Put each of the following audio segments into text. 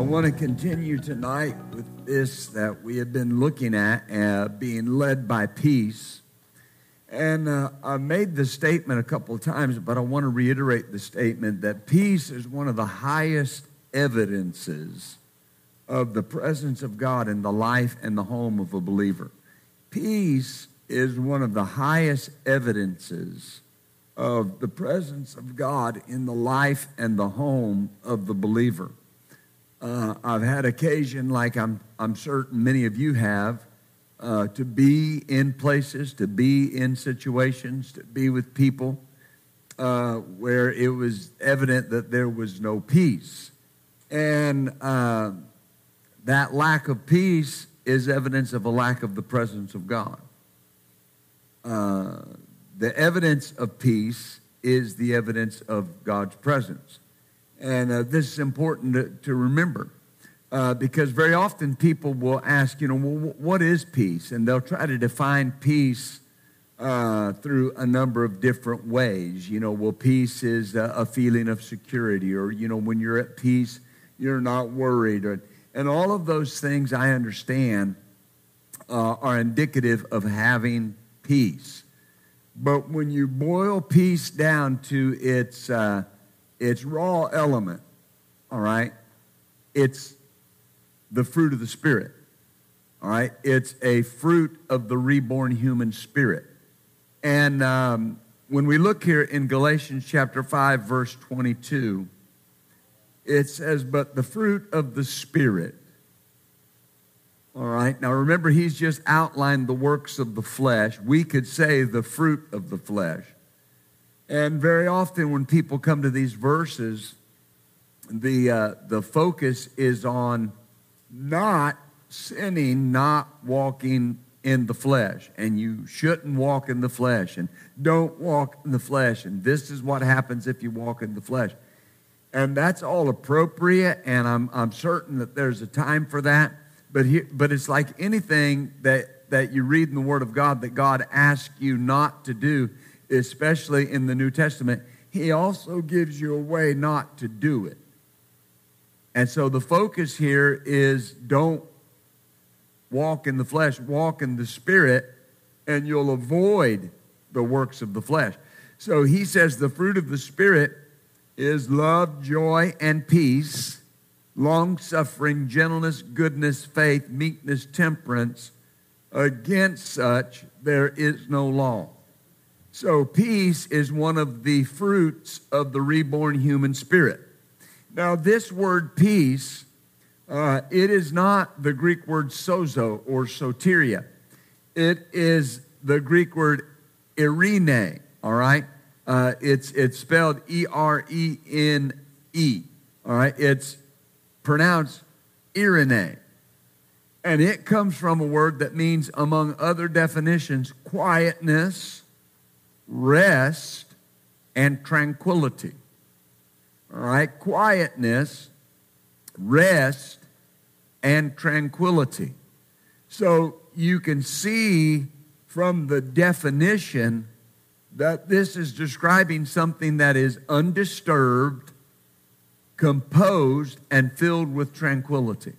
I want to continue tonight with this that we have been looking at, uh, being led by peace. And uh, I made the statement a couple of times, but I want to reiterate the statement that peace is one of the highest evidences of the presence of God in the life and the home of a believer. Peace is one of the highest evidences of the presence of God in the life and the home of the believer. Uh, I've had occasion, like I'm, I'm certain many of you have, uh, to be in places, to be in situations, to be with people uh, where it was evident that there was no peace. And uh, that lack of peace is evidence of a lack of the presence of God. Uh, the evidence of peace is the evidence of God's presence. And uh, this is important to, to remember uh, because very often people will ask, you know, well, what is peace? And they'll try to define peace uh, through a number of different ways. You know, well, peace is a, a, feeling of security, or, you know, when you're at peace, you're not worried. Or, and all of those things I understand uh, are indicative of having peace. But when you boil peace down to its uh, its raw element, all right? It's the fruit of the Spirit, all right? It's a fruit of the reborn human spirit. And um, when we look here in Galatians chapter 5, verse 22, it says, But the fruit of the Spirit, all right? Now remember, he's just outlined the works of the flesh. We could say the fruit of the flesh. And very often, when people come to these verses, the, uh, the focus is on not sinning, not walking in the flesh. And you shouldn't walk in the flesh. And don't walk in the flesh. And this is what happens if you walk in the flesh. And that's all appropriate. And I'm, I'm certain that there's a time for that. But, here, but it's like anything that, that you read in the Word of God that God asks you not to do especially in the New Testament, he also gives you a way not to do it. And so the focus here is don't walk in the flesh, walk in the spirit, and you'll avoid the works of the flesh. So he says the fruit of the spirit is love, joy, and peace, long suffering, gentleness, goodness, faith, meekness, temperance. Against such there is no law. So, peace is one of the fruits of the reborn human spirit. Now, this word peace, uh, it is not the Greek word sozo or soteria. It is the Greek word erene, all right? Uh, it's, it's spelled E R E N E, all right? It's pronounced irene. And it comes from a word that means, among other definitions, quietness rest, and tranquility. All right, quietness, rest, and tranquility. So you can see from the definition that this is describing something that is undisturbed, composed, and filled with tranquility.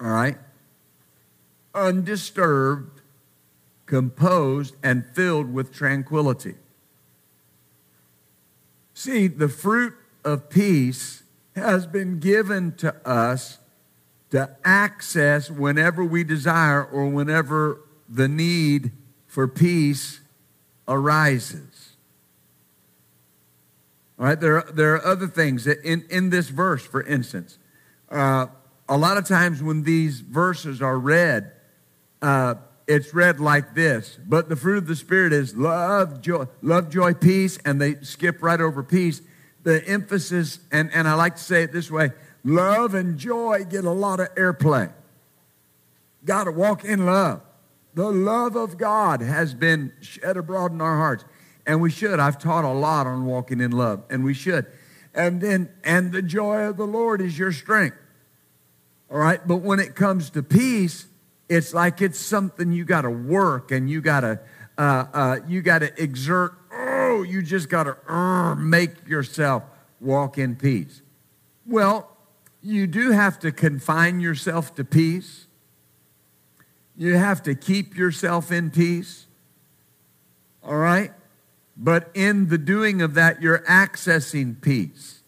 All right? Undisturbed, composed, and filled with tranquility. See, the fruit of peace has been given to us to access whenever we desire or whenever the need for peace arises. All right, there are, there are other things that in, in this verse, for instance. Uh, a lot of times when these verses are read, uh, it's read like this but the fruit of the spirit is love joy love joy peace and they skip right over peace the emphasis, and, and I like to say it this way love and joy get a lot of airplay. Got to walk in love. The love of God has been shed abroad in our hearts. And we should. I've taught a lot on walking in love, and we should. And then, and the joy of the Lord is your strength. All right. But when it comes to peace, it's like it's something you got to work and you got to, uh, uh, you got to exert. Oh, you just got to uh, make yourself walk in peace. Well, you do have to confine yourself to peace. You have to keep yourself in peace. All right? But in the doing of that, you're accessing peace.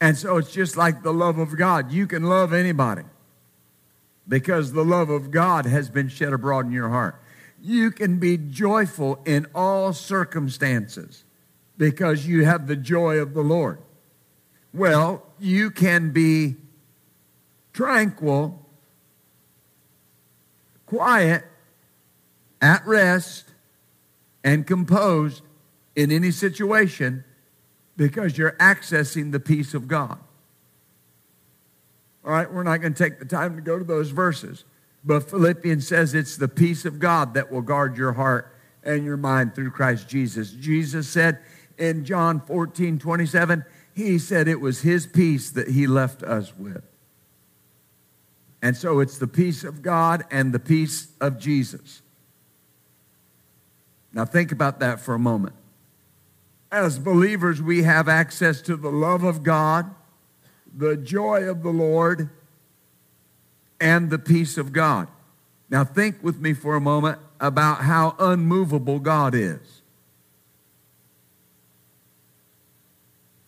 And so it's just like the love of God. You can love anybody because the love of God has been shed abroad in your heart. You can be joyful in all circumstances because you have the joy of the Lord. Well, you can be tranquil, quiet, at rest, and composed in any situation because you're accessing the peace of God. All right, we're not going to take the time to go to those verses, but Philippians says it's the peace of God that will guard your heart and your mind through Christ Jesus. Jesus said in John 14, 27, he said it was his peace that he left us with. And so it's the peace of God and the peace of Jesus. Now, think about that for a moment. As believers, we have access to the love of God, the joy of the Lord, and the peace of God. Now, think with me for a moment about how unmovable God is,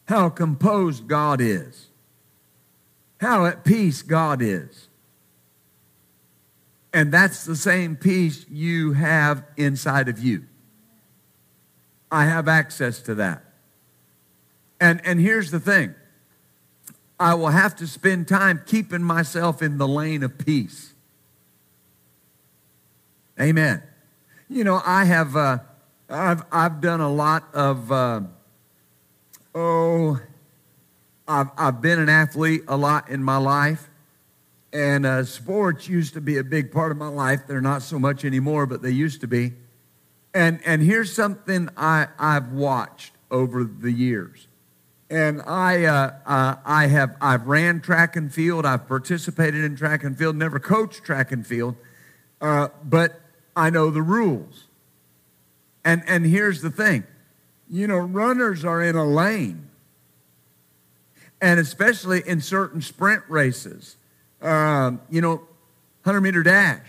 how composed God is, how at peace God is. And that's the same peace you have inside of you. I have access to that. And, and here's the thing I will have to spend time keeping myself in the lane of peace. Amen. You know, I have, uh, I've, I've done a lot of, uh, oh, I've, I've been an athlete a lot in my life. And uh, sports used to be a big part of my life. They're not so much anymore, but they used to be. And, and here's something I, I've watched over the years. And I, uh, uh, I have I've ran track and field. I've participated in track and field. Never coached track and field, uh, but I know the rules. And and here's the thing, you know, runners are in a lane, and especially in certain sprint races, um, you know, hundred meter dash.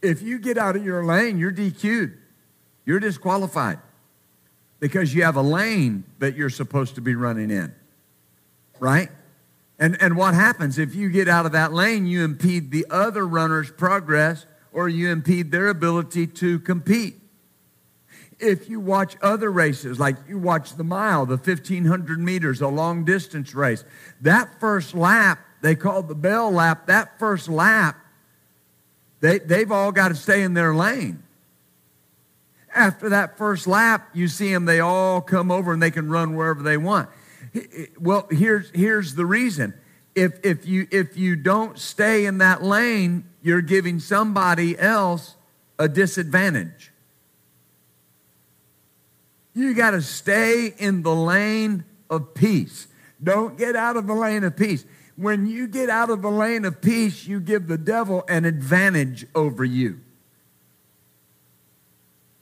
If you get out of your lane, you're DQ'd. You're disqualified because you have a lane that you're supposed to be running in. Right? And, and what happens if you get out of that lane, you impede the other runner's progress or you impede their ability to compete. If you watch other races, like you watch the mile, the 1500 meters, a long distance race, that first lap, they call the bell lap, that first lap, they, they've all got to stay in their lane after that first lap, you see them, they all come over and they can run wherever they want. Well, here's, here's the reason. If, if, you, if you don't stay in that lane, you're giving somebody else a disadvantage. You got to stay in the lane of peace. Don't get out of the lane of peace. When you get out of the lane of peace, you give the devil an advantage over you.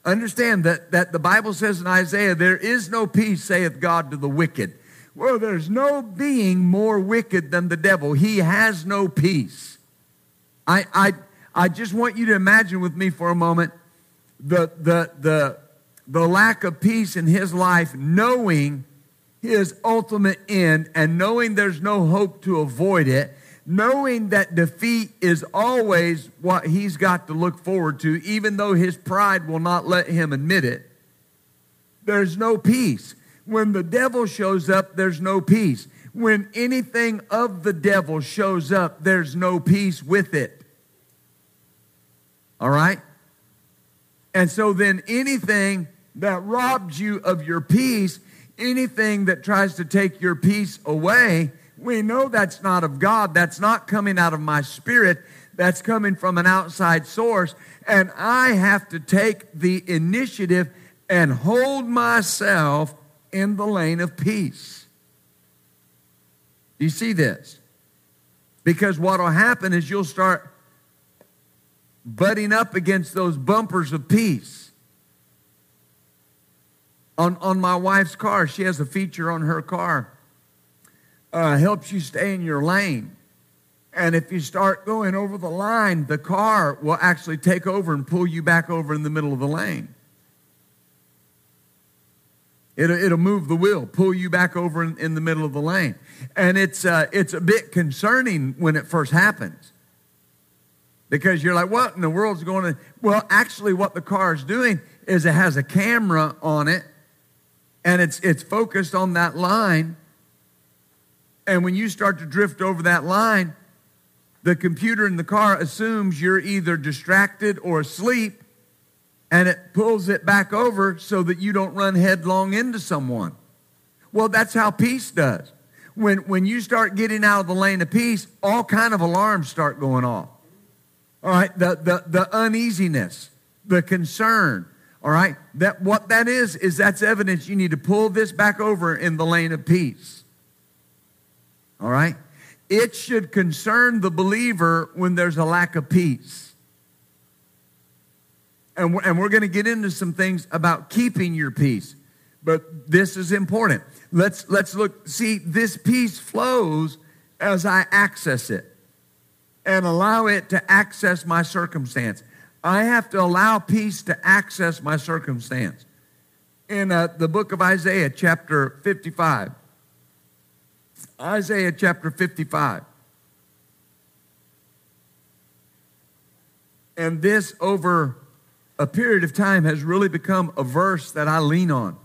Understand that, that the Bible says in Isaiah, there is no peace, saith God to the wicked. Well, there's no being more wicked than the devil. He has no peace. I, I, I just want you to imagine with me for a moment the, the, the, the lack of peace in his life, knowing his ultimate end and knowing there's no hope to avoid it knowing that defeat is always what he's got to look forward to, even though his pride will not let him admit it. There's no peace. When the devil shows up, there's no peace. When anything of the devil shows up, there's no peace with it. All right? And so then anything that robs you of your peace anything that tries to take your peace away, we know that's not of God. That's not coming out of my spirit. That's coming from an outside source. And I have to take the initiative and hold myself in the lane of peace. Do you see this? Because what will happen is you'll start butting up against those bumpers of peace. On, on my wife's car, she has a feature on her car. Uh, helps you stay in your lane. And if you start going over the line, the car will actually take over and pull you back over in the middle of the lane. It'll, it'll move the wheel, pull you back over in, in the middle of the lane. And it's, uh, it's a bit concerning when it first happens. Because you're like, what in the world's going to? Well, actually, what the car is doing is it has a camera on it and it's, it's focused on that line. And when you start to drift over that line, the computer in the car assumes you're either distracted or asleep and it pulls it back over so that you don't run headlong into someone. Well, that's how peace does. When, when you start getting out of the lane of peace, all kind of alarms start going off. All right, the, the, the uneasiness, the concern, all right, that what that is, is that's evidence you need to pull this back over in the lane of peace. All right? It should concern the believer when there's a lack of peace. And we're, and we're going to get into some things about keeping your peace. But this is important. Let's, let's look. See, this peace flows as I access it and allow it to access my circumstance. I have to allow peace to access my circumstance. In uh, the book of Isaiah, chapter 55, Isaiah chapter 55. And this, over a period of time, has really become a verse that I lean on.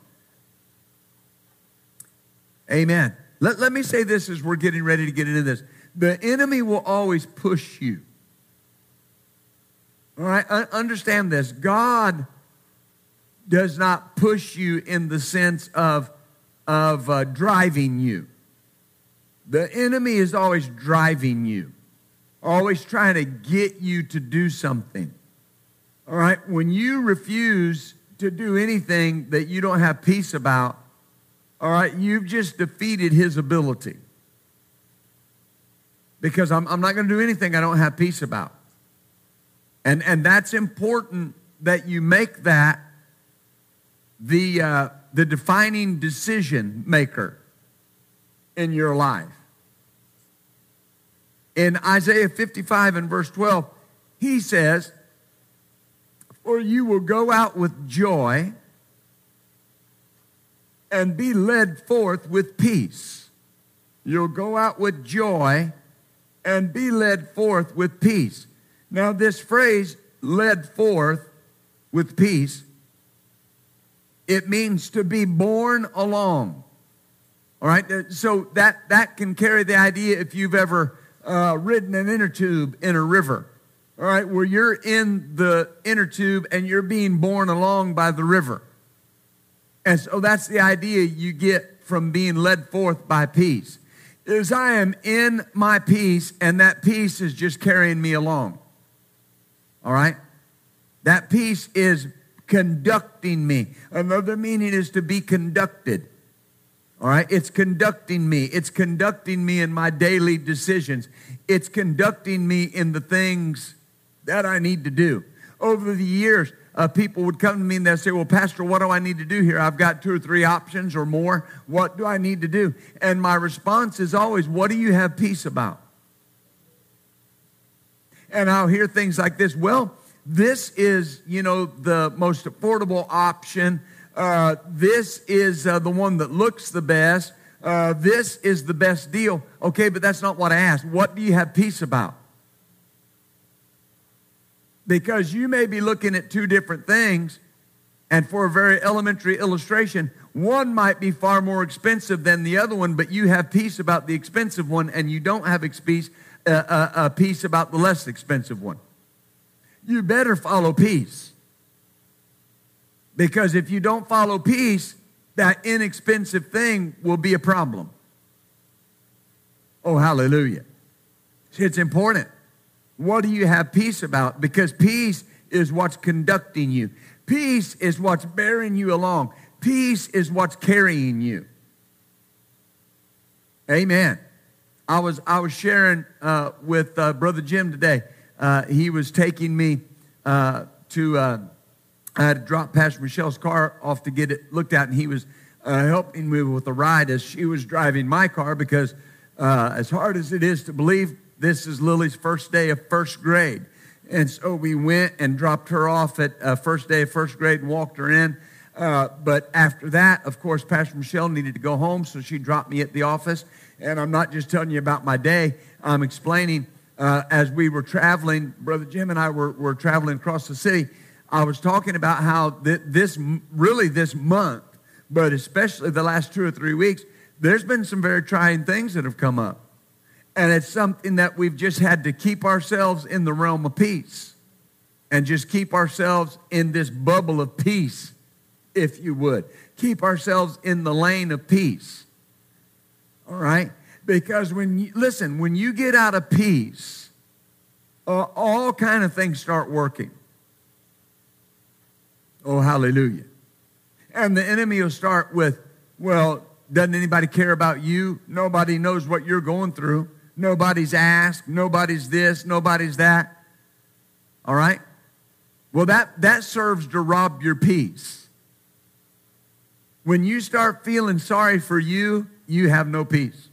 Amen. Let, let me say this as we're getting ready to get into this. The enemy will always push you. All right, understand this. God does not push you in the sense of, of uh, driving you. The enemy is always driving you, always trying to get you to do something. All right, when you refuse to do anything that you don't have peace about, all right, you've just defeated his ability. Because I'm, I'm not going to do anything I don't have peace about. And, and that's important that you make that the, uh, the defining decision maker in your life in Isaiah 55 and verse 12, he says, For you will go out with joy and be led forth with peace. You'll go out with joy and be led forth with peace. Now, this phrase, led forth with peace, it means to be borne along. All right, so that, that can carry the idea if you've ever uh, ridden an inner tube in a river, all right, where you're in the inner tube and you're being borne along by the river. And so that's the idea you get from being led forth by peace. Is I am in my peace and that peace is just carrying me along. All right? That peace is conducting me. Another meaning is to be conducted. All right, it's conducting me. It's conducting me in my daily decisions. It's conducting me in the things that I need to do. Over the years, uh, people would come to me and they'd say, Well, Pastor, what do I need to do here? I've got two or three options or more. What do I need to do? And my response is always, What do you have peace about? And I'll hear things like this Well, this is, you know, the most affordable option uh, this is uh, the one that looks the best. Uh, this is the best deal. Okay, but that's not what I asked. What do you have peace about? Because you may be looking at two different things, and for a very elementary illustration, one might be far more expensive than the other one, but you have peace about the expensive one, and you don't have peace, uh, uh, uh, peace about the less expensive one. You better follow peace. Because if you don't follow peace, that inexpensive thing will be a problem. Oh, hallelujah. It's important. What do you have peace about? Because peace is what's conducting you, peace is what's bearing you along, peace is what's carrying you. Amen. I was, I was sharing uh, with uh, Brother Jim today. Uh, he was taking me uh, to, uh, I had to drop Pastor Michelle's car off to get it looked at, and he was uh, helping me with the ride as she was driving my car because, as hard as it is to believe, this is Lily's first day of first grade. And so we went and dropped her off at uh, first day of first grade and walked her in. Uh, but after that, of course, Pastor Michelle needed to go home, so she dropped me at the office. And I'm not just telling you about my day, I'm explaining uh, as we were traveling, Brother Jim and I were, were traveling across the city. I was talking about how th- this, really this month, but especially the last two or three weeks, there's been some very trying things that have come up. And it's something that we've just had to keep ourselves in the realm of peace and just keep ourselves in this bubble of peace, if you would. Keep ourselves in the lane of peace. All right? Because when you, listen, when you get out of peace, uh, all kind of things start working. Oh, hallelujah. And the enemy will start with, well, doesn't anybody care about you? Nobody knows what you're going through. Nobody's asked. Nobody's this. Nobody's that. All right? Well, that, that serves to rob your peace. When you start feeling sorry for you, you have no peace.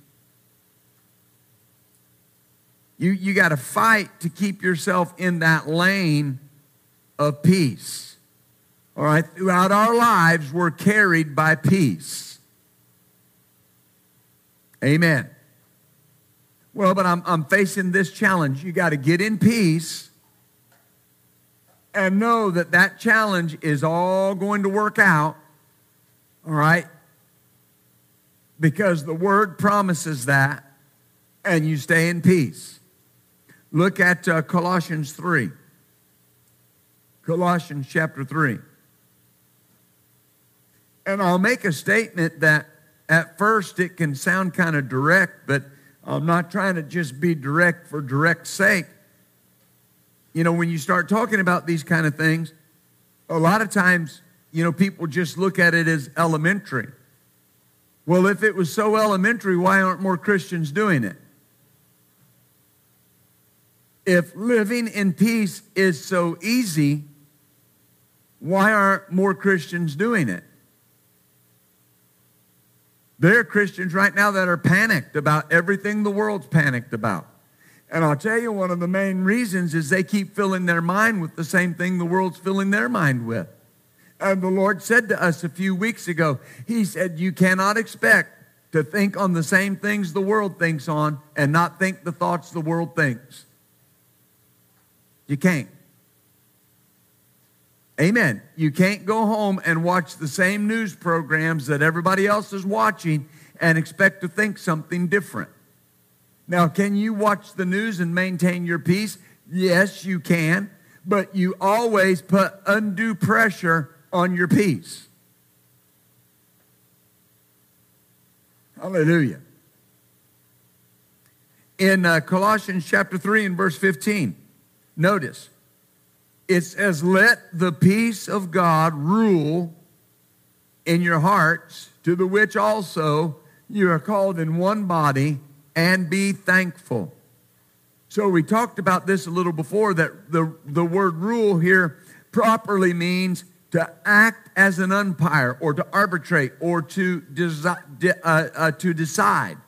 You, you got to fight to keep yourself in that lane of peace. All right? Throughout our lives, we're carried by peace. Amen. Well, but I'm, I'm facing this challenge. You got to get in peace and know that that challenge is all going to work out. All right? Because the word promises that, and you stay in peace. Look at uh, Colossians 3. Colossians chapter 3. And I'll make a statement that at first it can sound kind of direct, but I'm not trying to just be direct for direct sake. You know, when you start talking about these kind of things, a lot of times, you know, people just look at it as elementary. Well, if it was so elementary, why aren't more Christians doing it? If living in peace is so easy, why aren't more Christians doing it? There are Christians right now that are panicked about everything the world's panicked about. And I'll tell you, one of the main reasons is they keep filling their mind with the same thing the world's filling their mind with. And the Lord said to us a few weeks ago, He said, You cannot expect to think on the same things the world thinks on and not think the thoughts the world thinks. You can't. Amen. You can't go home and watch the same news programs that everybody else is watching and expect to think something different. Now, can you watch the news and maintain your peace? Yes, you can, but you always put undue pressure on your peace. Hallelujah. In uh, Colossians chapter 3 and verse 15, notice it says, Let the peace of God rule in your hearts, to the which also you are called in one body, and be thankful. So we talked about this a little before that the, the word rule here properly means to act as an umpire or to arbitrate or to, desi- uh, uh, to decide.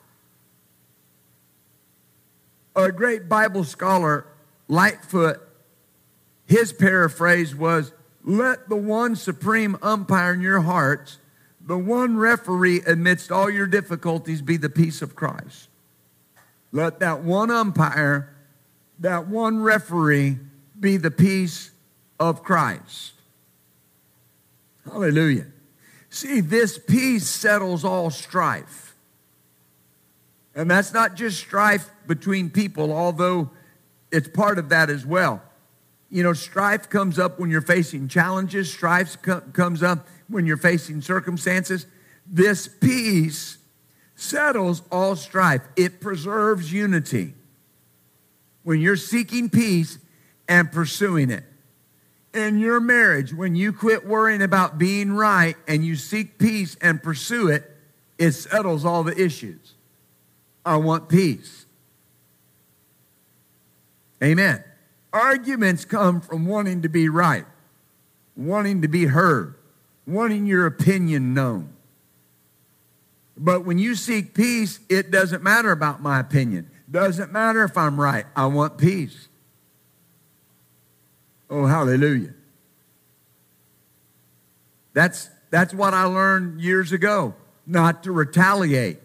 A great Bible scholar, Lightfoot, his paraphrase was Let the one supreme umpire in your hearts, the one referee amidst all your difficulties, be the peace of Christ. Let that one umpire, that one referee, be the peace of Christ. Hallelujah. See, this peace settles all strife. And that's not just strife between people, although it's part of that as well. You know, strife comes up when you're facing challenges, strife co- comes up when you're facing circumstances. This peace settles all strife, it preserves unity. When you're seeking peace and pursuing it. In your marriage, when you quit worrying about being right and you seek peace and pursue it, it settles all the issues. I want peace. Amen. Arguments come from wanting to be right, wanting to be heard, wanting your opinion known. But when you seek peace, it doesn't matter about my opinion. Doesn't matter if I'm right. I want peace. Oh, hallelujah. That's, that's what I learned years ago, not to retaliate.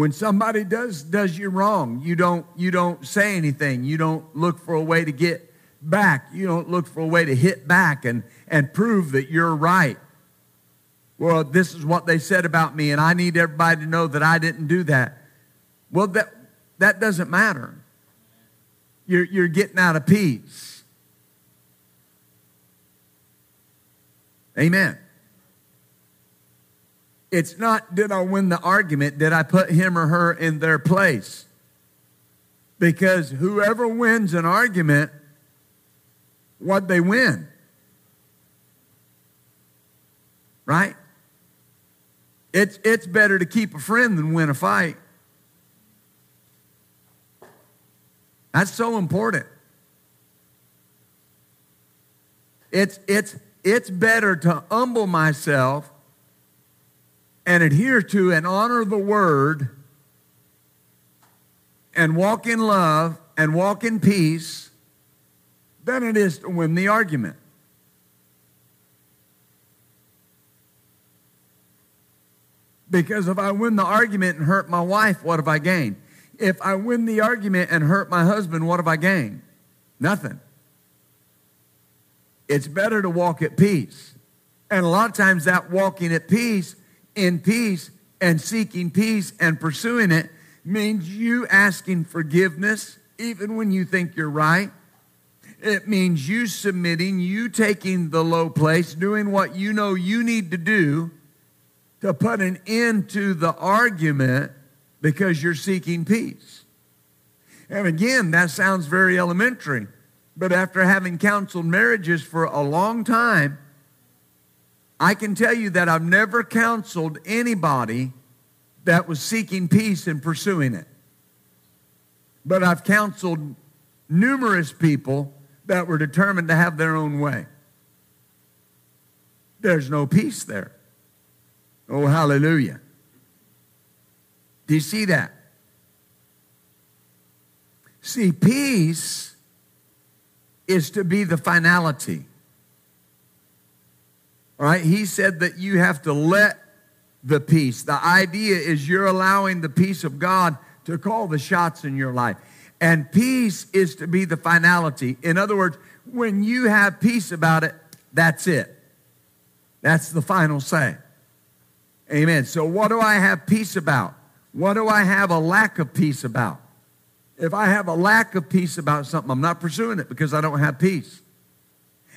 When somebody does, does you wrong, you don't, you don't say anything. You don't look for a way to get back. You don't look for a way to hit back and, and prove that you're right. Well, this is what they said about me, and I need everybody to know that I didn't do that. Well, that, that doesn't matter. You're, you're getting out of peace. Amen. It's not, did I win the argument? Did I put him or her in their place? Because whoever wins an argument, what they win. Right? It's, it's better to keep a friend than win a fight. That's so important. It's, it's, it's better to humble myself and adhere to and honor the word and walk in love and walk in peace than it is to win the argument. Because if I win the argument and hurt my wife, what have I gained? If I win the argument and hurt my husband, what have I gained? Nothing. It's better to walk at peace. And a lot of times that walking at peace, in peace, and seeking peace and pursuing it means you asking forgiveness even when you think you're right. It means you submitting, you taking the low place, doing what you know you need to do to put an end to the argument because you're seeking peace. And again, that sounds very elementary, but after having counseled marriages for a long time, I can tell you that I've never counseled anybody that was seeking peace and pursuing it. But I've counseled numerous people that were determined to have their own way. There's no peace there. Oh, hallelujah. Do you see that? See, peace is to be the finality. All right? He said that you have to let the peace. The idea is you're allowing the peace of God to call the shots in your life. And peace is to be the finality. In other words, when you have peace about it, that's it. That's the final say. Amen. So, what do I have peace about? What do I have a lack of peace about? If I have a lack of peace about something, I'm not pursuing it because I don't have peace.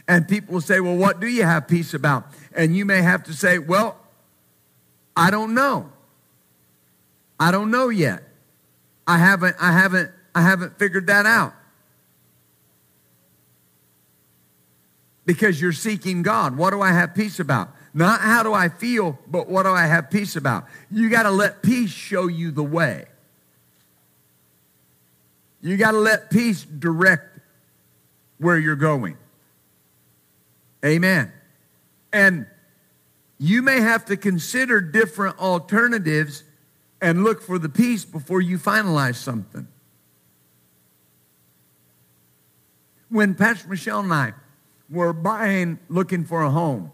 And people will say, Well, what do you have peace about? And you may have to say, Well, I don't know. I don't know yet. I haven't, I haven't, I haven't figured that out. Because you're seeking God. What do I have peace about? Not how do I feel, but what do I have peace about? You got to let peace show you the way. You got to let peace direct where you're going. Amen. And you may have to consider different alternatives and look for the peace before you finalize something. When Pastor Michelle and I were buying, looking for a home,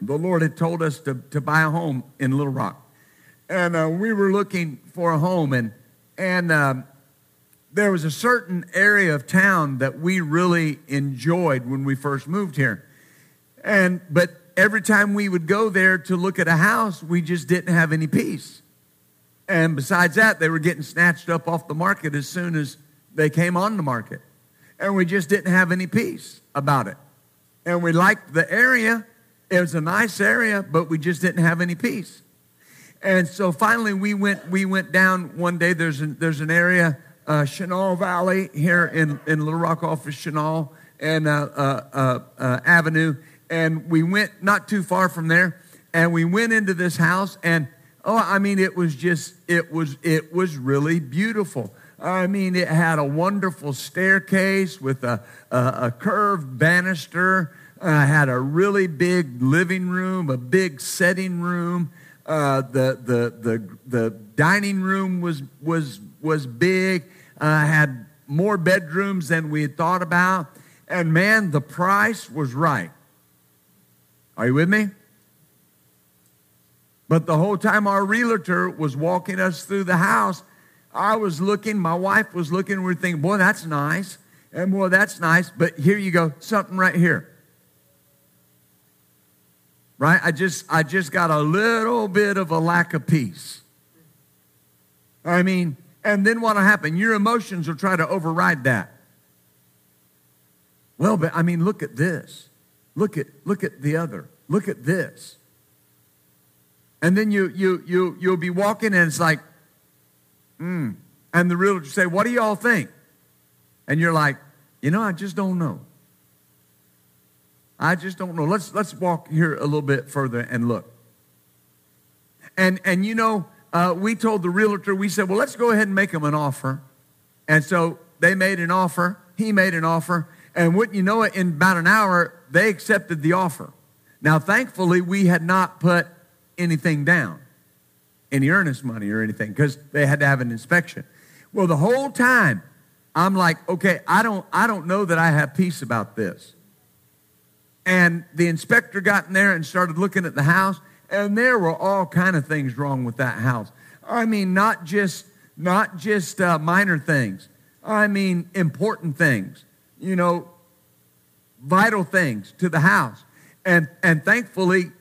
the Lord had told us to, to buy a home in Little Rock. And uh, we were looking for a home, and, and um, there was a certain area of town that we really enjoyed when we first moved here. And, but every time we would go there to look at a house, we just didn't have any peace. And besides that, they were getting snatched up off the market as soon as they came on the market. And we just didn't have any peace about it. And we liked the area, It was a nice area, but we just didn't have any peace. And so finally, we went we went down one day. There's an, there's an area, uh, Chenal Valley here in in Little Rock off of Chenal and uh, uh, uh, uh, Avenue, and we went not too far from there, and we went into this house, and oh, I mean, it was just it was it was really beautiful. I mean, it had a wonderful staircase with a, a, a curved banister. Uh, had a really big living room, a big setting room. Uh, the, the, the, the dining room was, was, was big, uh, had more bedrooms than we had thought about. And man, the price was right. Are you with me? But the whole time our realtor was walking us through the house, I was looking, my wife was looking, we are thinking, boy, that's nice. And boy, that's nice. But here you go, something right here. Right? I just I just got a little bit of a lack of peace. I mean, and then what'll happen? Your emotions will try to override that. Well, but I mean, look at this. Look at look at the other. Look at this. And then you you you you'll be walking and it's like, hmm. And the realtor say, What do y'all think? And you're like, you know, I just don't know. I just don't know. Let's let's walk here a little bit further and look. And and you know, uh, we told the realtor, we said, well, let's go ahead and make him an offer. And so they made an offer. He made an offer. And wouldn't you know it, in about an hour, they accepted the offer. Now, thankfully, we had not put anything down, any earnest money or anything, because they had to have an inspection. Well, the whole time, I'm like, okay, I don't, I don't know that I have peace about this. And the inspector got in there and started looking at the house, and there were all kind of things wrong with that house. I mean, not just not just uh, minor things. I mean, important things you know, vital things to the house. And, and thankfully,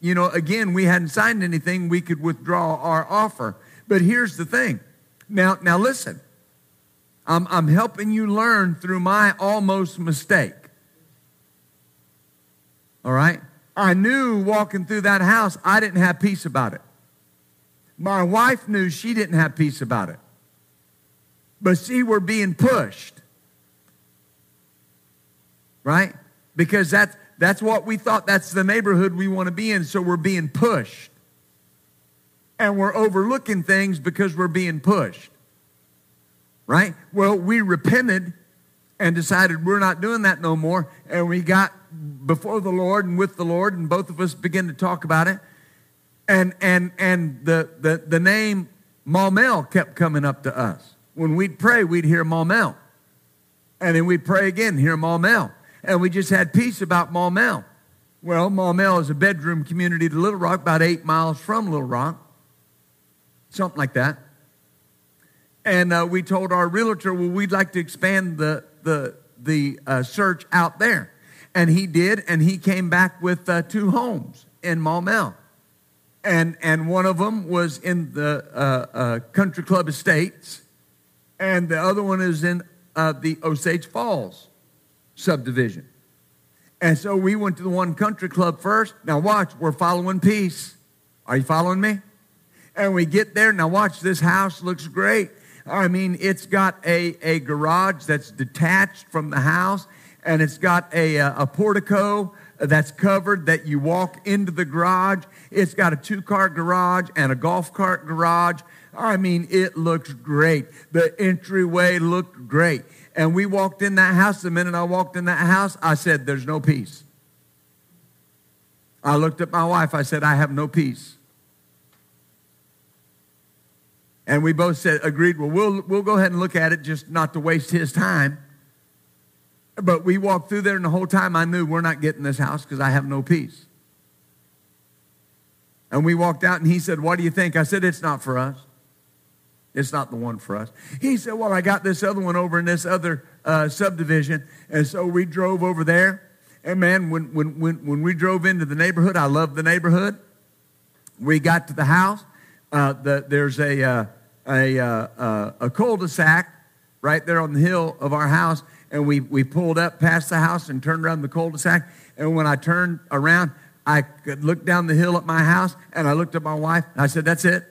you know, again, we hadn't signed anything. We could withdraw our offer. But here's the thing. Now, now listen. I'm, I'm helping you learn through my almost mistake. All right? I knew walking through that house, I didn't have peace about it. My wife knew she didn't have peace about it. But see, we're being pushed right? Because that's, that's what we thought. That's the neighborhood we want to be in. So we're being pushed. And we're overlooking things because we're being pushed. Right? Well, we repented and decided we're not doing that no more. And we got before the Lord and with the Lord, and both of us began to talk about it. And and and the the, the name Maumelle kept coming up to us. When we'd pray, we'd hear Maumelle. And then we'd pray again, hear Maumelle and we just had peace about Maumelle. Well, Maumelle is a bedroom community to Little Rock, about eight miles from Little Rock, something like that. And uh, we told our realtor, well, we'd like to expand the, the, the uh, search out there. And he did, and he came back with uh, two homes in Maumelle. And, and one of them was in the uh, uh, Country Club Estates, and the other one is in uh, the Osage Falls subdivision. And so we went to the one country club first. Now, watch, we're following peace. Are you following me? And we get there. Now, watch, this house looks great. I mean, it's got a, a garage that's detached from the house, and it's got a, a, portico that's covered that you walk into the garage. It's got a two car garage and a golf cart garage. I mean, it looks great. The entryway looked great. And we walked in that house. The minute I walked in that house, I said, There's no peace. I looked at my wife. I said, I have no peace. And we both said, agreed, well, we'll, we'll go ahead and look at it just not to waste his time. But we walked through there, and the whole time I knew we're not getting this house because I have no peace. And we walked out, and he said, What do you think? I said, It's not for us. It's not the one for us. He said, Well, I got this other one over in this other uh, subdivision. And so we drove over there. And man, when, when, when, when we drove into the neighborhood, I love the neighborhood. We got to the house. Uh, the, there's a, uh, a, uh, uh, a cul-de-sac right there on the hill of our house. And we, we pulled up past the house and turned around the cul-de-sac. And when I turned around, I could look down the hill at my house, and I looked at my wife, and I said, That's it?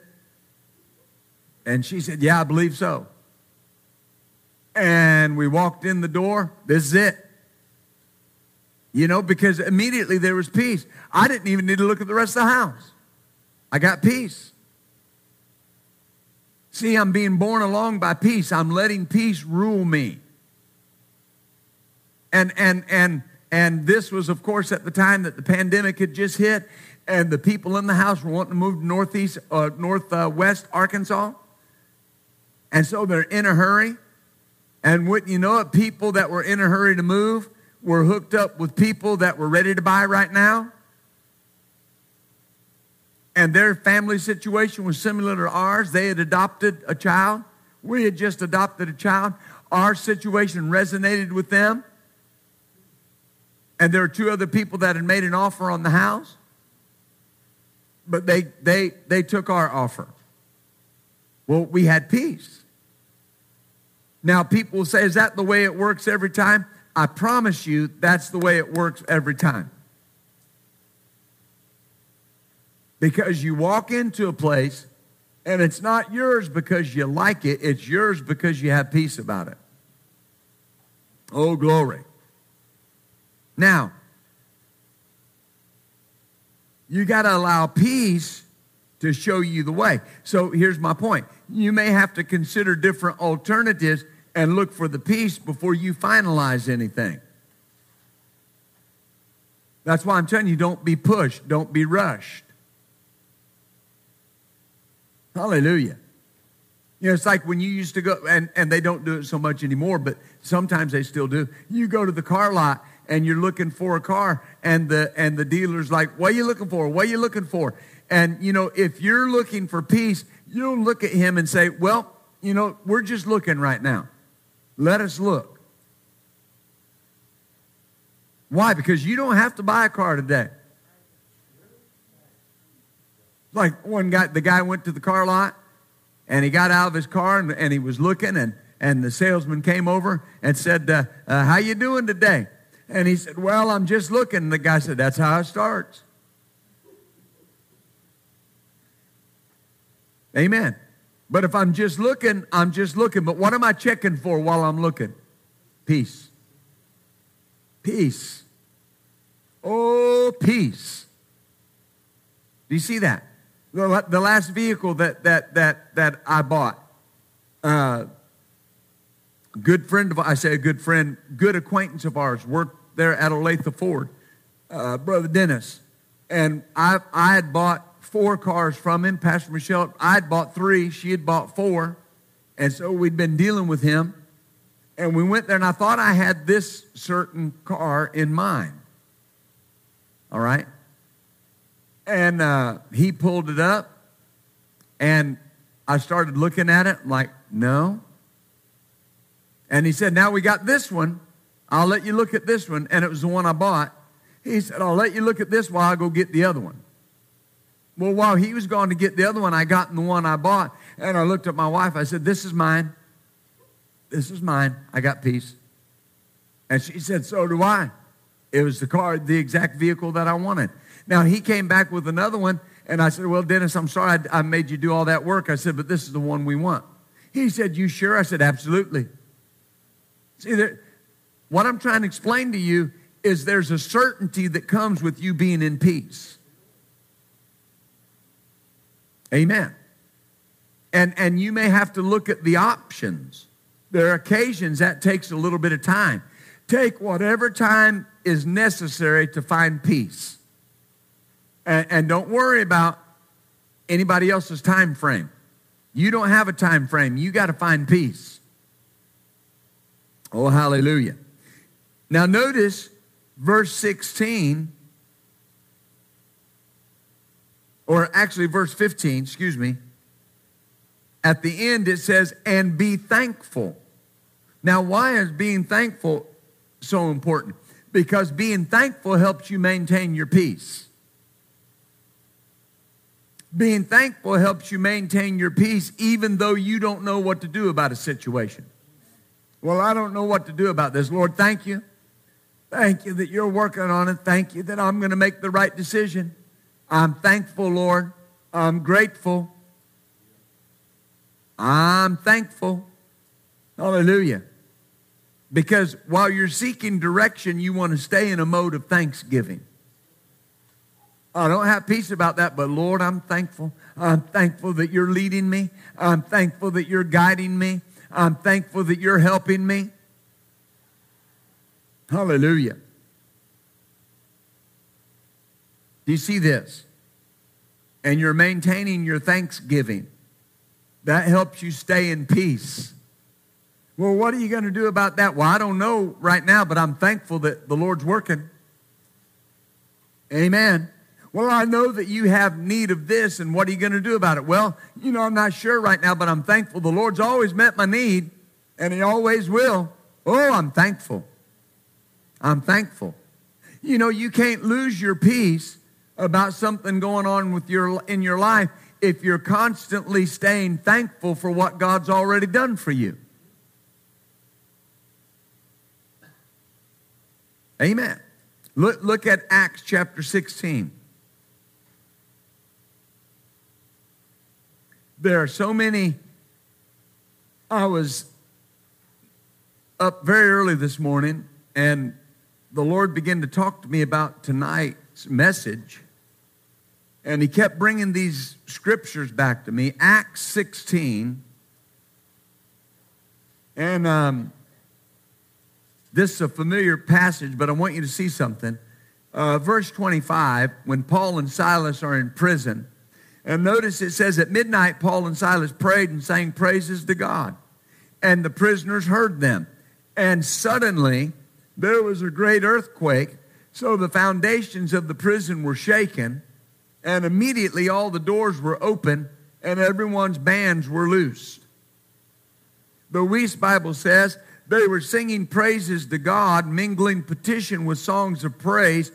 And she said, Yeah, I believe so. And we walked in the door. This is it. You know, because immediately there was peace. I didn't even need to look at the rest of the house. I got peace. See, I'm being born along by peace. I'm letting peace rule me. And and and and this was, of course, at the time that the pandemic had just hit, and the people in the house were wanting to move to northeast, uh, northwest Arkansas. And so they're in a hurry. And wouldn't you know it, people that were in a hurry to move were hooked up with people that were ready to buy right now. And their family situation was similar to ours. They had adopted a child. We had just adopted a child. Our situation resonated with them. And there were two other people that had made an offer on the house. But they, they, they took our offer. Well, we had peace. Now, people say, is that the way it works every time? I promise you, that's the way it works every time. Because you walk into a place and it's not yours because you like it, it's yours because you have peace about it. Oh, glory. Now, you got to allow peace to show you the way. So here's my point. You may have to consider different alternatives and look for the peace before you finalize anything. That's why I'm telling you don't be pushed, don't be rushed. Hallelujah. You know, it's like when you used to go, and, and they don't do it so much anymore, but sometimes they still do. You go to the car lot and you're looking for a car, and the and the dealer's like, What are you looking for? What are you looking for? And you know, if you're looking for peace, you'll look at him and say, Well, you know, we're just looking right now. Let us look. Why? Because you don't have to buy a car today. Like one guy, the guy went to the car lot and he got out of his car and, and he was looking and, and the salesman came over and said, uh, uh, how you doing today? And he said, well, I'm just looking. And the guy said, that's how it starts. Amen. But if I'm just looking, I'm just looking. But what am I checking for while I'm looking? Peace. Peace. Oh, peace. Do you see that? The, last vehicle that, that, that, that I bought, uh, good friend of, I say a good friend, good acquaintance of ours, worked there at Olathe Ford, uh, Brother Dennis. And I, I had bought four cars from him. Pastor Michelle, I'd bought three. She had bought four. And so we'd been dealing with him. And we went there, and I thought I had this certain car in mind. All right? And uh, he pulled it up, and I started looking at it, like, no. And he said, Now we got this one. I'll let you look at this one. And it was the one I bought. He said, I'll let you look at this while I go get the other one. Well, while he was going to get the other one, I got in the one I bought. And I looked at my wife. I said, This is mine. This is mine. I got peace. And she said, So do I. It was the car, the exact vehicle that I wanted. Now, he came back with another one. And I said, Well, Dennis, I'm sorry I, I made you do all that work. I said, But this is the one we want. He said, You sure? I said, Absolutely. See, there, what I'm trying to explain to you is there's a certainty that comes with you being in peace. Amen. And, and you may have to look at the options. There are occasions that takes a little bit of time. Take whatever time is necessary to find peace. And, and don't worry about anybody else's time frame. You don't have a time frame. You got to find peace. Oh, hallelujah. Now, notice verse 16 or actually verse 15, excuse me. At the end it says, and be thankful. Now, why is being thankful so important? Because being thankful helps you maintain your peace. Being thankful helps you maintain your peace even though you don't know what to do about a situation. Well, I don't know what to do about this. Lord, thank you. Thank you that you're working on it. Thank you that I'm going to make the right decision. I'm thankful, Lord. I'm grateful. I'm thankful. Hallelujah. Because while you're seeking direction, you want to stay in a mode of thanksgiving. I don't have peace about that, but Lord, I'm thankful. I'm thankful that you're leading me. I'm thankful that you're guiding me. I'm thankful that you're helping me. Hallelujah. Do you see this? And you're maintaining your thanksgiving. That helps you stay in peace. Well, what are you going to do about that? Well, I don't know right now, but I'm thankful that the Lord's working. Amen. Well, I know that you have need of this, and what are you going to do about it? Well, you know, I'm not sure right now, but I'm thankful. The Lord's always met my need, and He always will. Oh, I'm thankful. I'm thankful. You know, you can't lose your peace about something going on with your in your life if you're constantly staying thankful for what God's already done for you. Amen. Look, look at Acts chapter 16. There are so many. I was up very early this morning, and the Lord began to talk to me about tonight's message. And He kept bringing these scriptures back to me. Acts 16. And um, this is a familiar passage, but I want you to see something. Uh, verse 25, when Paul and Silas are in prison, and notice it says at midnight, Paul and Silas prayed and sang praises to God. And the prisoners heard them. And suddenly there was a great earthquake, so the foundations of the prison were shaken. And immediately all the doors were open and everyone's bands were loosed. The Wuest Bible says they were singing praises to God, mingling petition with songs of praise,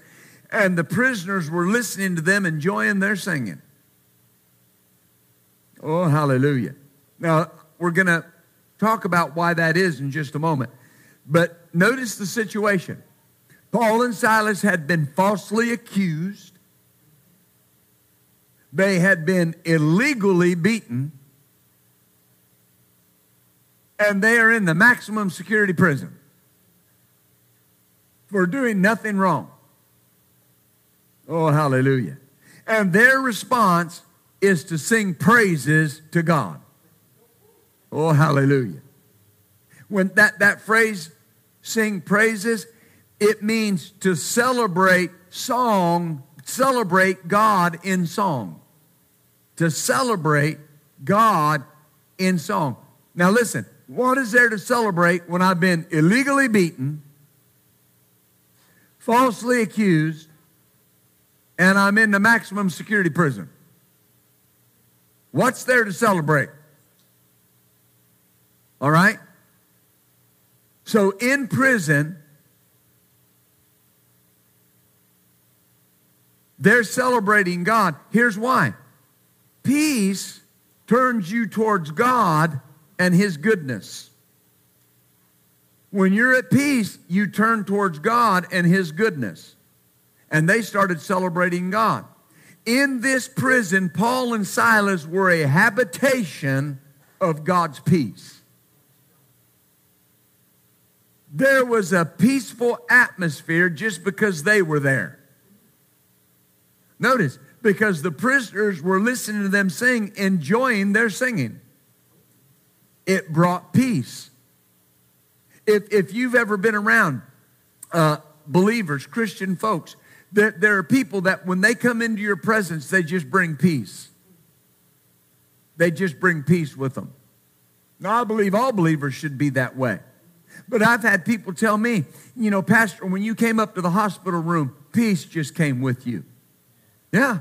and the prisoners were listening to them, enjoying their singing. Oh, hallelujah. Now, we're going to talk about why that is in just a moment. But notice the situation. Paul and Silas had been falsely accused. They had been illegally beaten and they are in the maximum security prison for doing nothing wrong. Oh, hallelujah. And their response is to sing praises to God. Oh, hallelujah. When that, that phrase, sing praises, it means to celebrate song, celebrate God in song. To celebrate God in song. Now listen, what is there to celebrate when I've been illegally beaten, falsely accused, and I'm in the maximum security prison? What's there to celebrate? All right? So in prison, they're celebrating God. Here's why peace turns you towards God and his goodness. When you're at peace, you turn towards God and his goodness. And they started celebrating God. In this prison, Paul and Silas were a habitation of God's peace. There was a peaceful atmosphere just because they were there. Notice, because the prisoners were listening to them sing, enjoying their singing it brought peace. If, if you've ever been around uh, believers, Christian folks, there, there are people that when they come into your presence, they just bring peace. They just bring peace with them. Now, I believe all believers should be that way. But I've had people tell me, you know, Pastor, when you came up to the hospital room, peace just came with you. Yeah.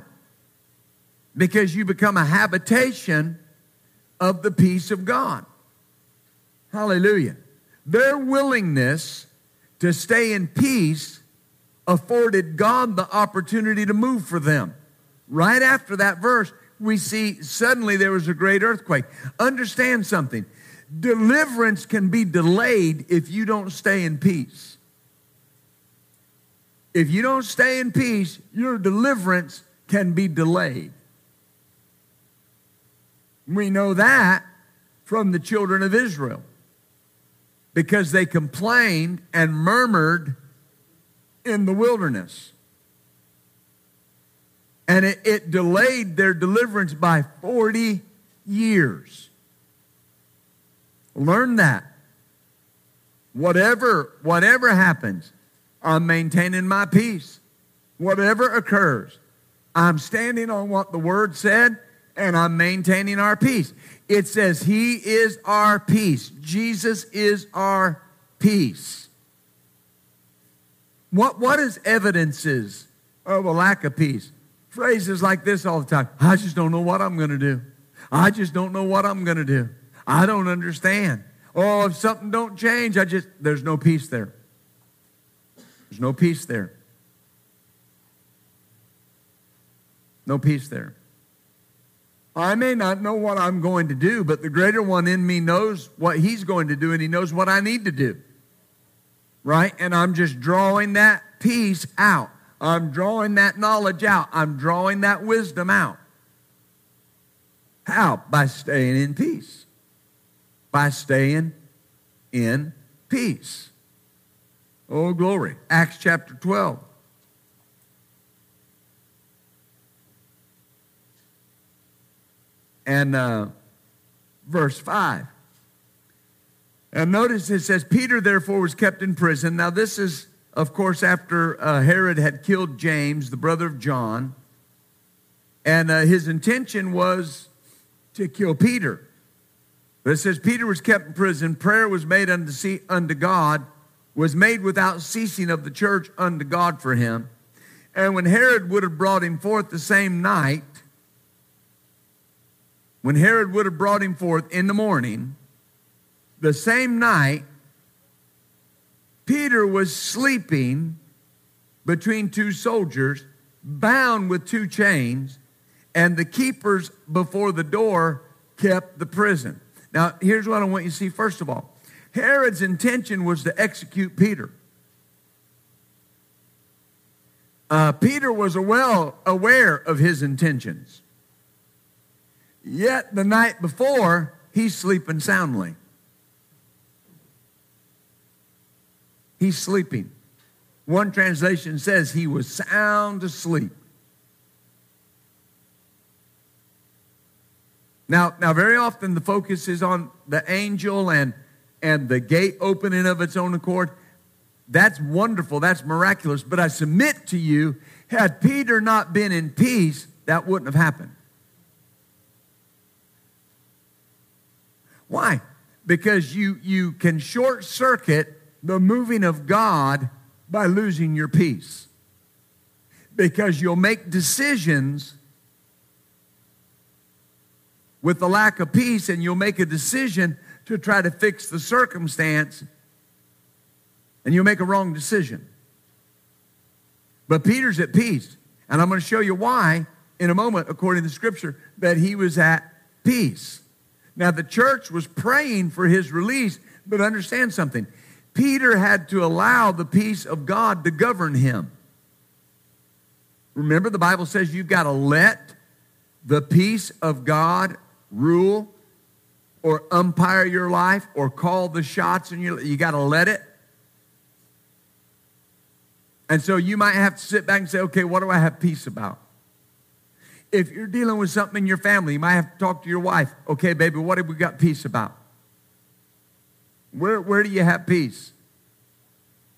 Because you become a habitation of the peace of God. Hallelujah. Their willingness to stay in peace afforded God the opportunity to move for them. Right after that verse, we see suddenly there was a great earthquake. Understand something deliverance can be delayed if you don't stay in peace. If you don't stay in peace, your deliverance can be delayed. We know that from the children of Israel because they complained and murmured in the wilderness. And it, it, delayed their deliverance by 40 years. Learn that. Whatever, whatever happens, I'm maintaining my peace. Whatever occurs, I'm standing on what the word said and I'm maintaining our peace. It says, He is our peace. Jesus is our peace. What, what is evidences of a lack of peace? Phrases like this all the time. I just don't know what I'm going to do. I just don't know what I'm going to do. I don't understand. Oh, if something don't change, I just, there's no peace there. There's no peace there. No peace there. I may not know what I'm going to do, but the greater one in me knows what he's going to do and he knows what I need to do. Right? And I'm just drawing that peace out. I'm drawing that knowledge out. I'm drawing that wisdom out. How? By staying in peace. By staying in peace. Oh, glory. Acts chapter 12. And uh, verse 5. And notice it says, Peter therefore was kept in prison. Now, this is, of course, after uh, Herod had killed James, the brother of John. And uh, his intention was to kill Peter. But it says, Peter was kept in prison. Prayer was made unto, see, unto God, was made without ceasing of the church unto God for him. And when Herod would have brought him forth the same night, when Herod would have brought him forth in the morning, the same night, Peter was sleeping between two soldiers, bound with two chains, and the keepers before the door kept the prison. Now, here's what I want you to see first of all Herod's intention was to execute Peter. Uh, Peter was well aware of his intentions. Yet the night before, he's sleeping soundly. He's sleeping. One translation says he was sound asleep. Now, now very often the focus is on the angel and, and the gate opening of its own accord. That's wonderful. That's miraculous. But I submit to you, had Peter not been in peace, that wouldn't have happened. Why? Because you, you can short circuit the moving of God by losing your peace. Because you'll make decisions with the lack of peace, and you'll make a decision to try to fix the circumstance, and you'll make a wrong decision. But Peter's at peace, and I'm going to show you why in a moment, according to the scripture, that he was at peace. Now, the church was praying for his release, but understand something. Peter had to allow the peace of God to govern him. Remember, the Bible says you've got to let the peace of God rule or umpire your life or call the shots and you, you got to let it. And so you might have to sit back and say, okay, what do I have peace about? If you're dealing with something in your family, you might have to talk to your wife. Okay, baby, what have we got peace about? Where, where do you have peace?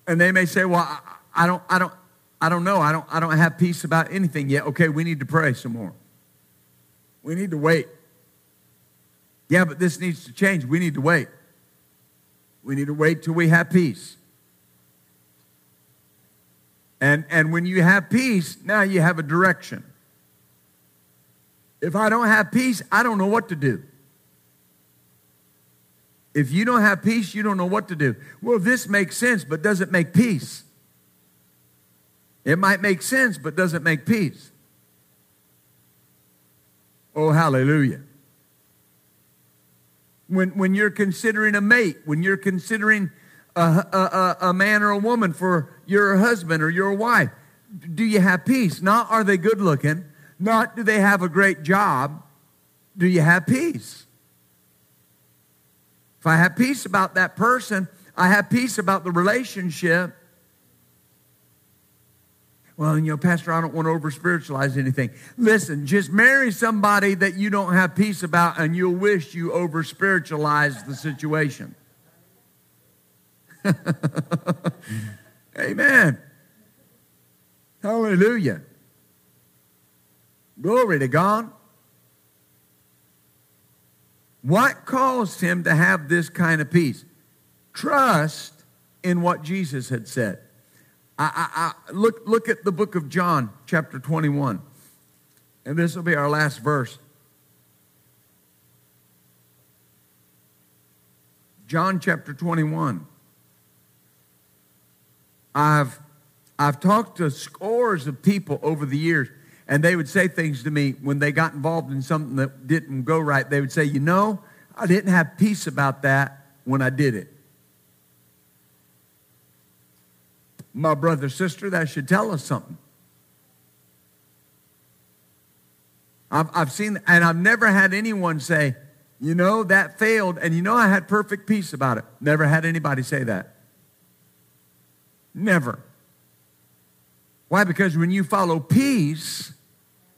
And they may say, well, I, I don't, I don't, I don't know. I don't, I don't have peace about anything yet. Okay, we need to pray some more. We need to wait. Yeah, but this needs to change. We need to wait. We need to wait till we have peace. And, and when you have peace, now you have a direction. If I don't have peace, I don't know what to do. If you don't have peace, you don't know what to do. Well, this makes sense, but doesn't make peace. It might make sense, but doesn't make peace. Oh, hallelujah. When, when you're considering a mate, when you're considering a, a, a man or a woman for your husband or your wife? Do you have peace? Not are they good looking, not do they have a great job. Do you have peace? If I have peace about that person, I have peace about the relationship. Well, you know, Pastor, I don't want to over spiritualize anything. Listen, just marry somebody that you don't have peace about, and you'll wish you over spiritualized the situation. Amen. Hallelujah. Glory to God. What caused him to have this kind of peace? Trust in what Jesus had said. I, I, I, look, look at the book of John, chapter 21. And this will be our last verse. John chapter 21. I've, I've talked to scores of people over the years, and they would say things to me when they got involved in something that didn't go right. They would say, You know, I didn't have peace about that when I did it. My brother, sister, that should tell us something. I've, I've seen, and I've never had anyone say, you know, that failed, and you know, I had perfect peace about it. Never had anybody say that. Never. Why? Because when you follow peace,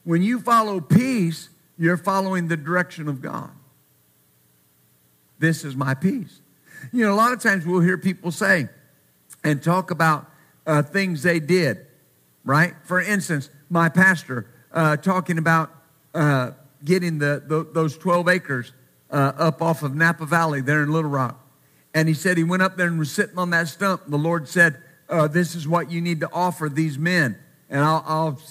when you follow peace, you're following the direction of God. This is my peace. You know, a lot of times we'll hear people say and talk about uh, things they did, right? For instance, my pastor uh, talking about uh, getting the, the, those 12 acres uh, up off of Napa Valley there in Little Rock. And he said he went up there and was sitting on that stump. And The Lord said, uh, This is what you need to offer these men. And I'll, I'll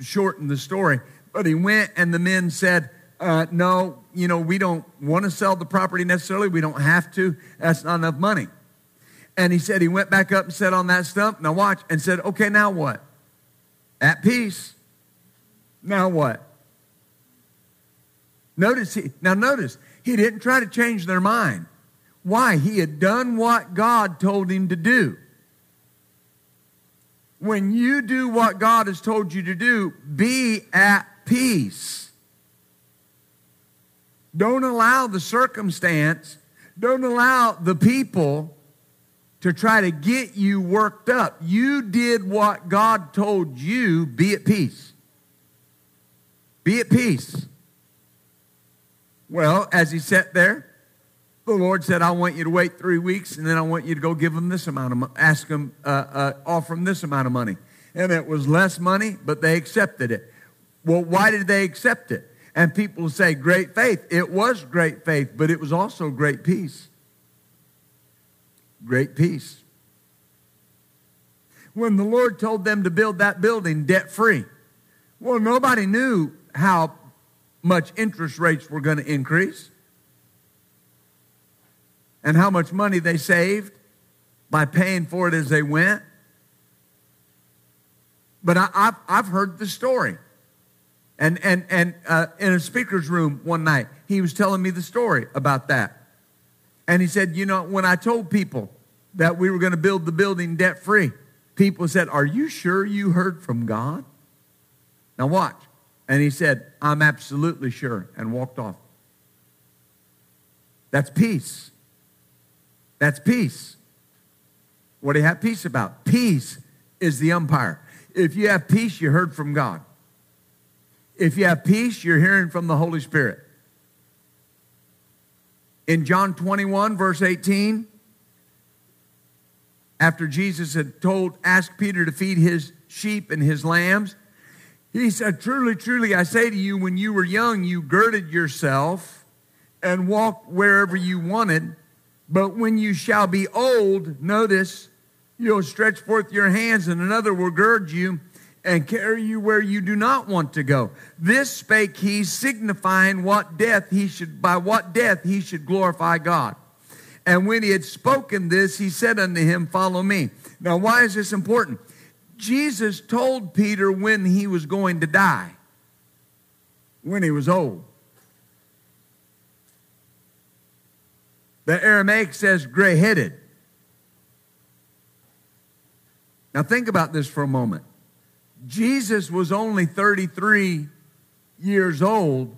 shorten the story. But he went, and the men said, uh, No, you know, we don't want to sell the property necessarily. We don't have to. That's not enough money. And he said he went back up and sat on that stump. Now watch. And said, Okay, now what? At peace. Now what? Notice he, now notice, he didn't try to change their mind. Why? He had done what God told him to do. When you do what God has told you to do, be at peace. Don't allow the circumstance, don't allow the people to try to get you worked up. You did what God told you, be at peace. Be at peace. Well, as he sat there, the Lord said, I want you to wait three weeks, and then I want you to go give them this amount of money, ask them, uh, uh, offer them this amount of money. And it was less money, but they accepted it. Well, why did they accept it? And people say, great faith. It was great faith, but it was also great peace great peace. When the Lord told them to build that building debt free, well, nobody knew how much interest rates were going to increase and how much money they saved by paying for it as they went. But I, have I've heard the story. And, and, and uh, in a speaker's room one night, he was telling me the story about that. And he said, You know, when I told people that we were going to build the building debt free, people said, Are you sure you heard from God? Now watch. And he said, I'm absolutely sure, and walked off. That's peace. That's peace. What do you have peace about? Peace is the umpire. If you have peace, you heard from God. If you have peace, you're hearing from the Holy Spirit. In John 21, verse 18, after Jesus had told, asked Peter to feed his sheep and his lambs, he said, Truly, truly, I say to you, when you were young, you girded yourself and walked wherever you wanted. But when you shall be old, notice, you'll stretch forth your hands, and another will gird you and carry you where you do not want to go. This spake he, signifying what death he should, by what death he should glorify God. And when he had spoken this, he said unto him, Follow me. Now, why is this important? Jesus told Peter when he was going to die, when he was old. The Aramaic says gray headed. Now, think about this for a moment. Jesus was only 33 years old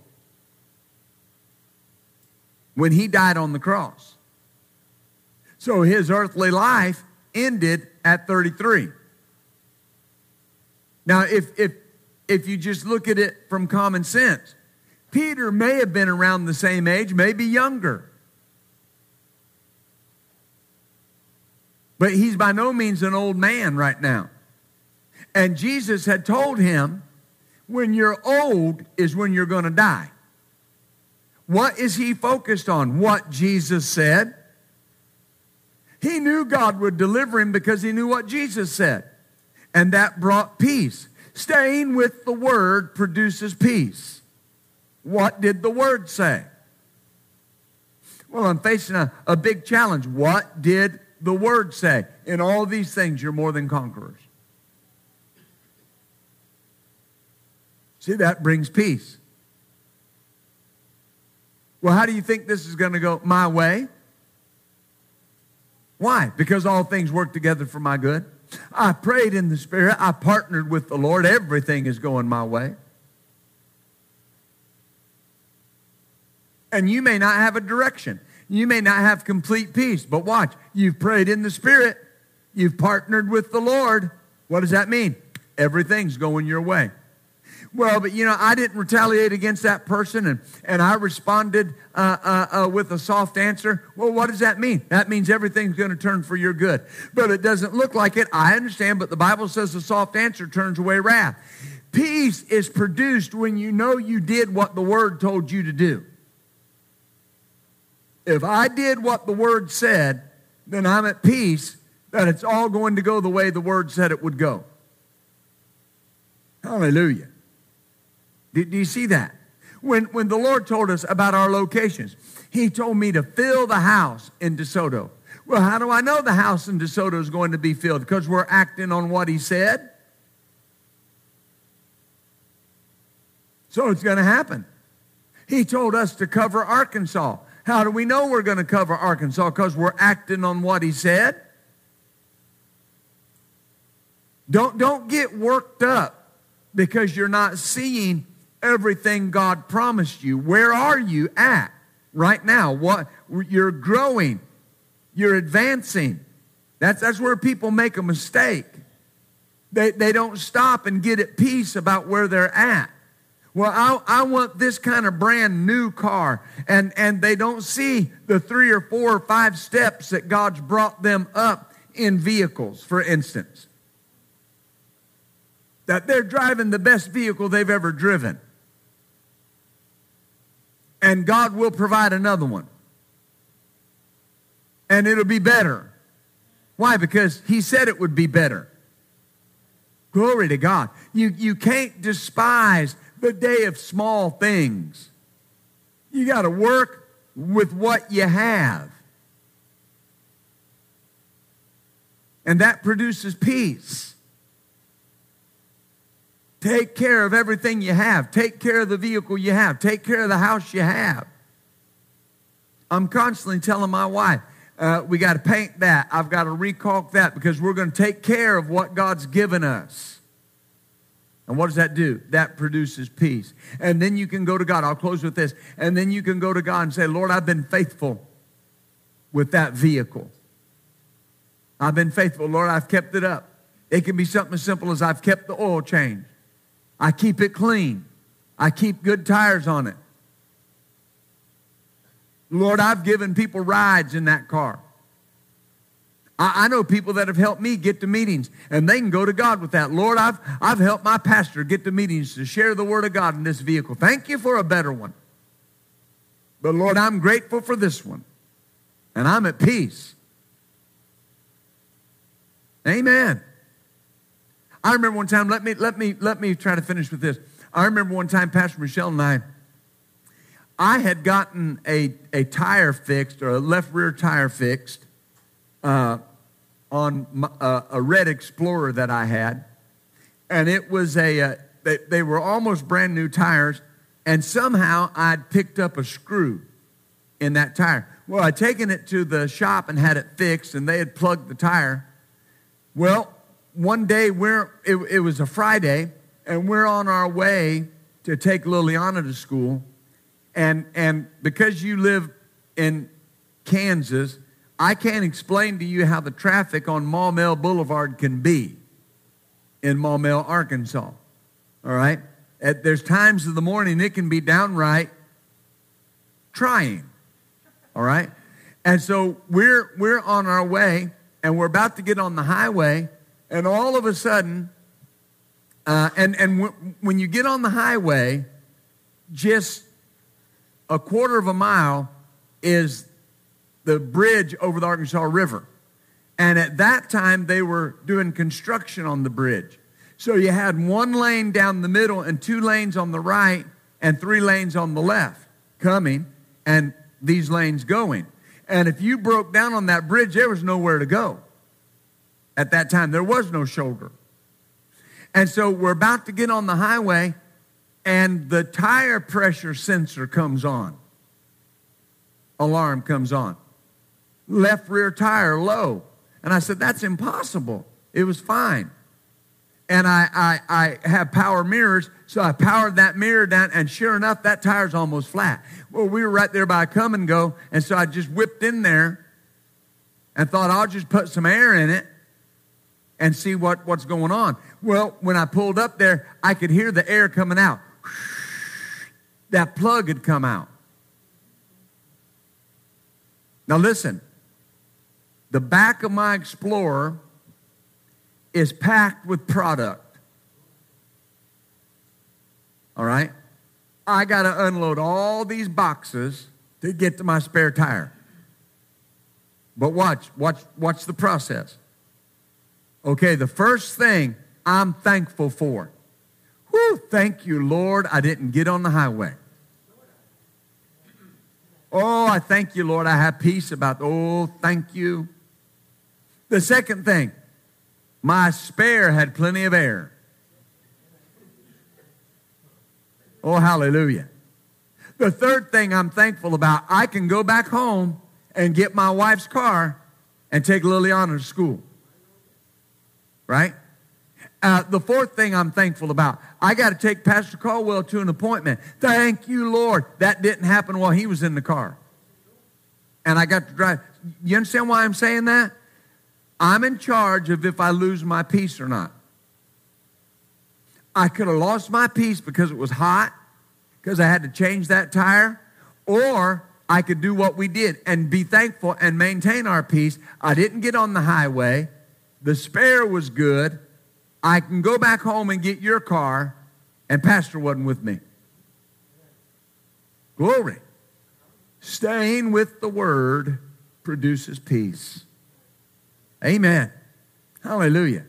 when he died on the cross. So his earthly life ended at 33. Now, if, if, if you just look at it from common sense, Peter may have been around the same age, maybe younger. But he's by no means an old man right now. And Jesus had told him, when you're old is when you're going to die. What is he focused on? What Jesus said. He knew God would deliver him because he knew what Jesus said. And that brought peace. Staying with the word produces peace. What did the word say? Well, I'm facing a, a big challenge. What did the word say? In all these things, you're more than conquerors. See, that brings peace. Well, how do you think this is going to go? My way? Why? Because all things work together for my good. I prayed in the Spirit. I partnered with the Lord. Everything is going my way. And you may not have a direction. You may not have complete peace. But watch, you've prayed in the Spirit. You've partnered with the Lord. What does that mean? Everything's going your way. Well, but you know, I didn't retaliate against that person and, and I responded uh, uh, uh, with a soft answer. Well, what does that mean? That means everything's going to turn for your good. But it doesn't look like it. I understand, but the Bible says a soft answer turns away wrath. Peace is produced when you know you did what the Word told you to do. If I did what the Word said, then I'm at peace that it's all going to go the way the Word said it would go. Hallelujah. Do, do you see that? When, when the Lord told us about our locations, He told me to fill the house in DeSoto. Well, how do I know the house in DeSoto is going to be filled? Because we're acting on what He said. So it's going to happen. He told us to cover Arkansas. How do we know we're going to cover Arkansas? Because we're acting on what he said. Don't, don't get worked up because you're not seeing everything God promised you. Where are you at right now? What you're growing, you're advancing. That's, that's where people make a mistake. They, they don't stop and get at peace about where they're at. Well, I, I want this kind of brand new car. And, and they don't see the three or four or five steps that God's brought them up in vehicles, for instance. That they're driving the best vehicle they've ever driven and God will provide another one. And it'll be better. Why? Because He said it would be better. Glory to God. You, you can't despise the day of small things. You got to work with what you have. And that produces peace. Take care of everything you have. Take care of the vehicle you have. Take care of the house you have. I'm constantly telling my wife, uh, we got to paint that. I've got to recalk that because we're going to take care of what God's given us. And what does that do? That produces peace. And then you can go to God. I'll close with this. And then you can go to God and say, Lord, I've been faithful with that vehicle. I've been faithful. Lord, I've kept it up. It can be something as simple as I've kept the oil change. I keep it clean. I keep good tires on it. Lord, I've given people rides in that car. I, I, know people that have helped me get to meetings, and they can go to God with that. Lord, I've, I've helped my pastor get to meetings to share the Word of God in this vehicle. Thank you for a better one. But Lord, I'm grateful for this one, and I'm at peace. Amen. I remember one time, let me, let me, let me try to finish with this. I remember one time, Pastor Michelle and I, I had gotten a, a tire fixed or a left rear tire fixed uh, on my, uh, a red Explorer that I had. And it was a, uh, they, they were almost brand new tires. And somehow I'd picked up a screw in that tire. Well, I'd taken it to the shop and had it fixed, and they had plugged the tire. Well, one day we're it, it was a Friday, and we're on our way to take Liliana to school, and and because you live in Kansas, I can't explain to you how the traffic on Maumelle Boulevard can be in Maumelle, Arkansas. All right? At, there's times of the morning it can be downright trying. All right? And so we're we're on our way and we're about to get on the highway and all of a sudden uh, and and w- when you get on the highway just a quarter of a mile is the bridge over the Arkansas River. And at that time, they were doing construction on the bridge. So you had one lane down the middle and two lanes on the right and three lanes on the left coming and these lanes going. And if you broke down on that bridge, there was nowhere to go. At that time, there was no shoulder. And so we're about to get on the highway, and the tire pressure sensor comes on. Alarm comes on left rear tire low. And I said, That's impossible. It was fine. And I, I, I have power mirrors, so I powered that mirror down, and sure enough, that tire's almost flat. Well, we were right there by a come and go, and so I just whipped in there and thought I'll just put some air in it and see what, what's going on. Well, when I pulled up there, I could hear the air coming out. That plug had come out. Now, listen, the back of my Explorer is packed with product. All right? I got to unload all these boxes to get to my spare tire. But watch, watch, watch the process. Okay, the first thing I'm thankful for. Whew, thank you, Lord, I didn't get on the highway. Oh, I thank you, Lord, I have peace about, oh, thank you. The second thing, my spare had plenty of air. Oh, hallelujah. The third thing I'm thankful about, I can go back home and get my wife's car and take Liliana to school. Right? Uh, the fourth thing I'm thankful about, I got to take Pastor Caldwell to an appointment. Thank you, Lord. That didn't happen while he was in the car. And I got to drive. You understand why I'm saying that? I'm in charge of if I lose my peace or not. I could have lost my peace because it was hot, because I had to change that tire, or I could do what we did and be thankful and maintain our peace. I didn't get on the highway. The spare was good. I can go back home and get your car, and Pastor wasn't with me. Glory. Staying with the word produces peace. Amen. Hallelujah.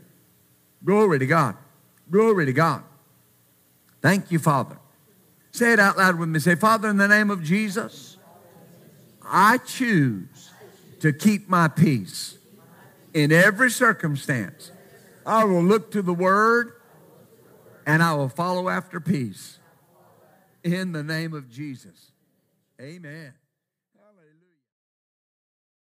Glory to God. Glory to God. Thank you, Father. Say it out loud with me. Say, Father, in the name of Jesus, I choose to keep my peace in every circumstance. I will look to the Word and I will follow after peace. In the name of Jesus. Amen.